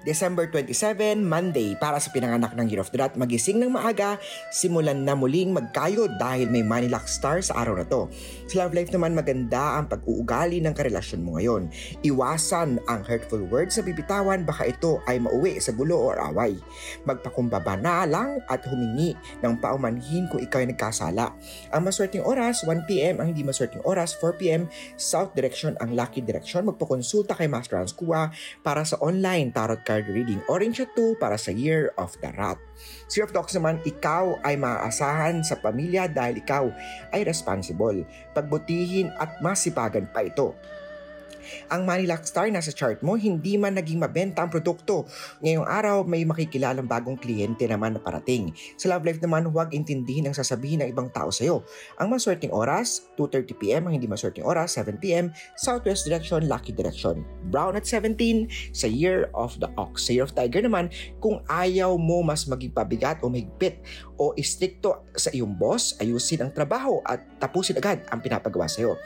December 27, Monday, para sa pinanganak ng Year of the Rat, magising ng maaga, simulan na muling magkayod dahil may luck star sa araw na to. Sa love life naman, maganda ang pag-uugali ng karelasyon mo ngayon. Iwasan ang hurtful words sa bibitawan, baka ito ay mauwi sa gulo o away. Magpakumbaba na lang at humingi ng paumanhin kung ikaw ay nagkasala. Ang maswerteng oras, 1pm, ang hindi maswerteng oras, 4pm, south direction ang lucky direction. Magpakonsulta kay Master Hans Kua para sa online tarot card reading. Orange 2 para sa Year of the Rat. Year of Dogs naman, ikaw ay maaasahan sa pamilya dahil ikaw ay responsible. Pagbutihin at masipagan pa ito. Ang Luck Star nasa chart mo, hindi man naging mabenta ang produkto. Ngayong araw, may makikilalang bagong kliyente naman na parating. Sa love life naman, huwag intindihin ang sasabihin ng ibang tao sa'yo. Ang maswerteng oras, 2.30pm. Ang hindi maswerteng oras, 7pm. Southwest direction, lucky direction. Brown at 17 sa Year of the Ox. Sa Year of Tiger naman, kung ayaw mo mas maging pabigat o mahigpit o istrikto sa iyong boss, ayusin ang trabaho at tapusin agad ang pinapagawa sa'yo.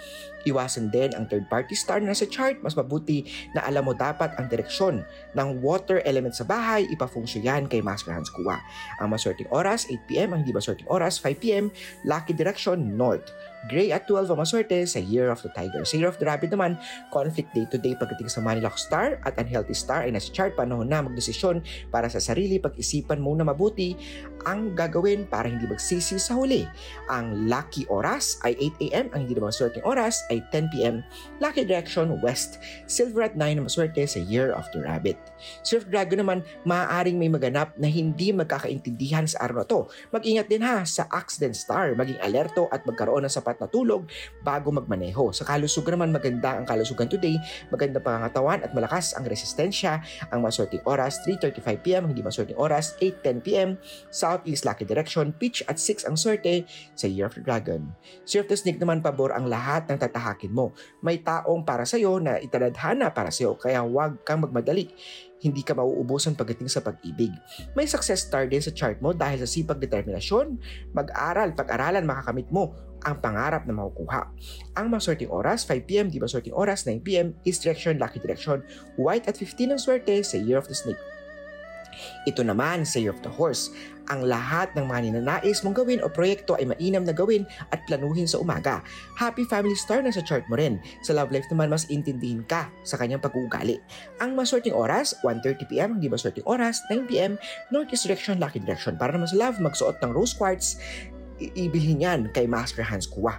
Iwasan din ang third party star na sa chart. Mas mabuti na alam mo dapat ang direksyon ng water element sa bahay. Ipafunksyo yan kay Master Hans Kua. Ang maswerteng oras, 8pm. Ang hindi maswerteng oras, 5pm. Lucky direction, north. Gray at 12 ang maswerte sa Year of the Tiger. Sa Year of the Rabbit naman, conflict day-to-day pagdating sa Money Luck Star at Unhealthy Star ay nasa chart. Panahon na magdesisyon para sa sarili. Pag-isipan mo na mabuti ang gagawin para hindi magsisi sa huli. Ang lucky oras ay 8am. Ang hindi naman maswerteng oras ay 10pm. Lucky direction, west. Silver at 9 ang maswerte sa Year of the Rabbit. Surf Dragon naman, maaaring may maganap na hindi magkakaintindihan sa araw na to. Mag-ingat din ha sa accident star. Maging alerto at magkaroon ng sapat sapat na tulog bago magmaneho. Sa kalusugan naman maganda ang kalusugan today, maganda pangangatawan at malakas ang resistensya. Ang maswerteng oras 3.35pm, hindi maswerteng oras 8.10pm. Southeast lucky direction, pitch at 6 ang swerte sa Year of the Dragon. Year of the Snake naman pabor ang lahat ng tatahakin mo. May taong para sa'yo na itadadhana para sa'yo kaya huwag kang magmadali hindi ka mauubusan pagdating sa pag-ibig. May success star din sa chart mo dahil sa sipag determinasyon, mag-aral, pag-aralan makakamit mo ang pangarap na makukuha. Ang maswerteng oras, 5pm, di maswerteng oras, 9pm, is direction, lucky direction, white at 15 ang swerte sa Year of the Snake. Ito naman sa Year of the Horse. Ang lahat ng mga ninanais mong gawin o proyekto ay mainam na gawin at planuhin sa umaga. Happy Family Star na sa chart mo rin. Sa love life naman mas intindihin ka sa kanyang pag-uugali. Ang maswerteng oras, 1.30pm, hindi maswerteng oras, 9pm, Northeast Direction, Lucky Direction. Para naman sa love, magsuot ng rose quartz, ibilhin yan kay Master Hans Kua.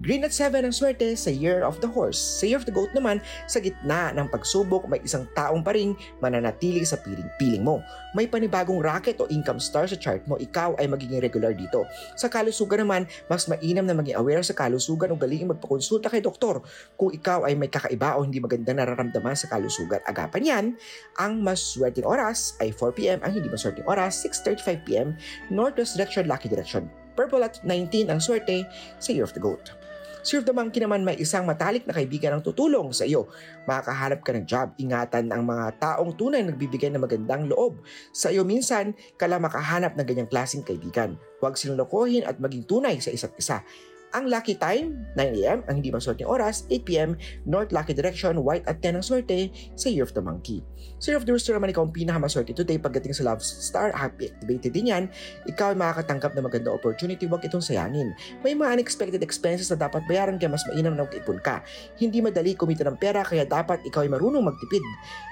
Green at 7 ang swerte sa Year of the Horse. Sa Year of the Goat naman, sa gitna ng pagsubok, may isang taong pa rin mananatili sa piling-piling mo. May panibagong racket o income star sa chart mo, ikaw ay magiging regular dito. Sa kalusugan naman, mas mainam na maging aware sa kalusugan o galing magpakonsulta kay doktor kung ikaw ay may kakaiba o hindi maganda nararamdaman sa kalusugan. Agapan yan, ang mas swerteng oras ay 4pm, ang hindi maswerteng oras 6.35pm, Northwest Direction, Lucky Direction. Purple at 19 ang swerte sa Year of the Goat. Serve the Monkey naman may isang matalik na kaibigan ang tutulong sa iyo. Makakahanap ka ng job. Ingatan ang mga taong tunay nagbibigay ng magandang loob. Sa iyo minsan, kala makahanap ng ganyang klaseng kaibigan. Huwag sinulokohin at maging tunay sa isa't isa. Ang lucky time, 9am. Ang hindi maswerteng oras, 8pm. North lucky direction, white at 10 ang swerte sa Year of the Monkey. Sa Year of the Rooster naman ikaw ang pinakamaswerte today pagdating sa Love Star. Happy activated din yan. Ikaw ay makakatanggap ng maganda opportunity. Huwag itong sayangin. May mga unexpected expenses na dapat bayaran kaya mas mainam na mag-ipon ka. Hindi madali kumita ng pera kaya dapat ikaw ay marunong magtipid.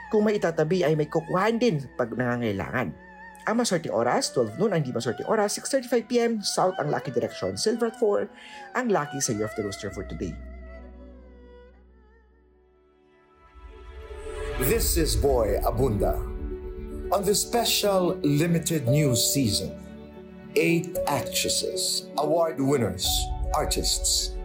Kung may itatabi ay may kukuhan din pag nangangailangan. Ang maswerteng oras, 12 noon. Ang di maswerteng oras, 6.35pm. South ang lucky direction. Silver at 4, ang lucky sa Year of the Rooster for today. This is Boy Abunda. On the special limited news season, eight actresses, award winners, artists,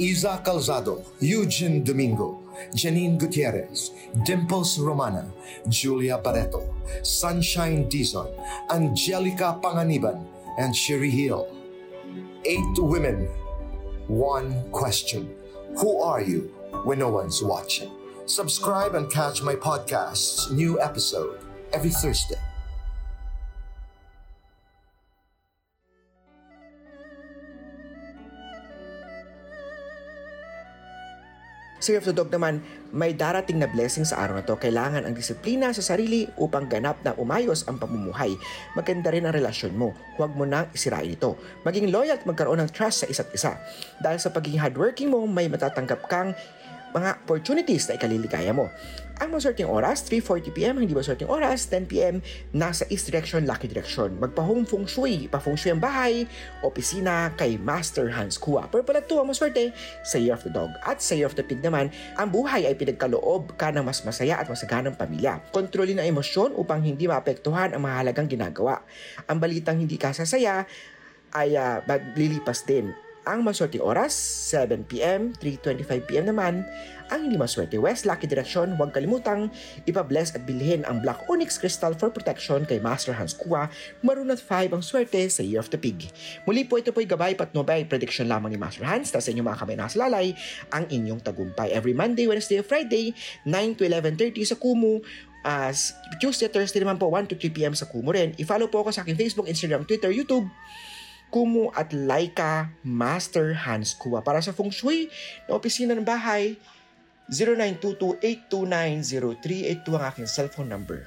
Isa Calzado, Eugene Domingo, Janine Gutierrez, Dimples Romana, Julia Barreto, Sunshine Dizon, Angelica Panganiban, and Sherry Hill. Eight women, one question. Who are you when no one's watching? Subscribe and catch my podcast's new episode every Thursday. Sa Year of the Dog naman, may darating na blessing sa araw na to. Kailangan ang disiplina sa sarili upang ganap na umayos ang pamumuhay. Maganda rin ang relasyon mo. Huwag mo nang isirain ito. Maging loyal at magkaroon ng trust sa isa't isa. Dahil sa pagiging hardworking mo, may matatanggap kang mga opportunities na ikaliligaya mo. Ang maswerteng oras, 3.40pm, hindi maswerteng oras, 10pm, nasa East Direction, Lucky Direction. Magpa-home feng shui, pa-feng shui ang bahay, opisina kay Master Hans Kua. Pero pala ito ang maswerte sa Year of the Dog. At sa Year of the Pig naman, ang buhay ay pinagkaloob ka ng mas masaya at masaganang pamilya. Kontrolin ang emosyon upang hindi maapektuhan ang mahalagang ginagawa. Ang balitang hindi ka sasaya ay uh, maglilipas din. Ang maswerte oras, 7pm, 3.25pm naman. Ang hindi maswerte West Lucky Direction, huwag kalimutang ipabless at bilhin ang Black Onyx Crystal for protection kay Master Hans Kua. Maroon at 5 ang swerte sa Year of the Pig. Muli po ito po'y gabay patnubay prediction lamang ni Master Hans sa inyong mga kamay nakasalalay ang inyong tagumpay. Every Monday, Wednesday, Friday, 9 to 11.30 sa Kumu, as Tuesday, Thursday naman po, 1 to 3 p.m. sa Kumu rin. I-follow po ako sa aking Facebook, Instagram, Twitter, YouTube, Kumu at Laika Master Hans Kua. Para sa feng shui na opisina ng bahay, 0922-829-0382 ang aking cellphone number.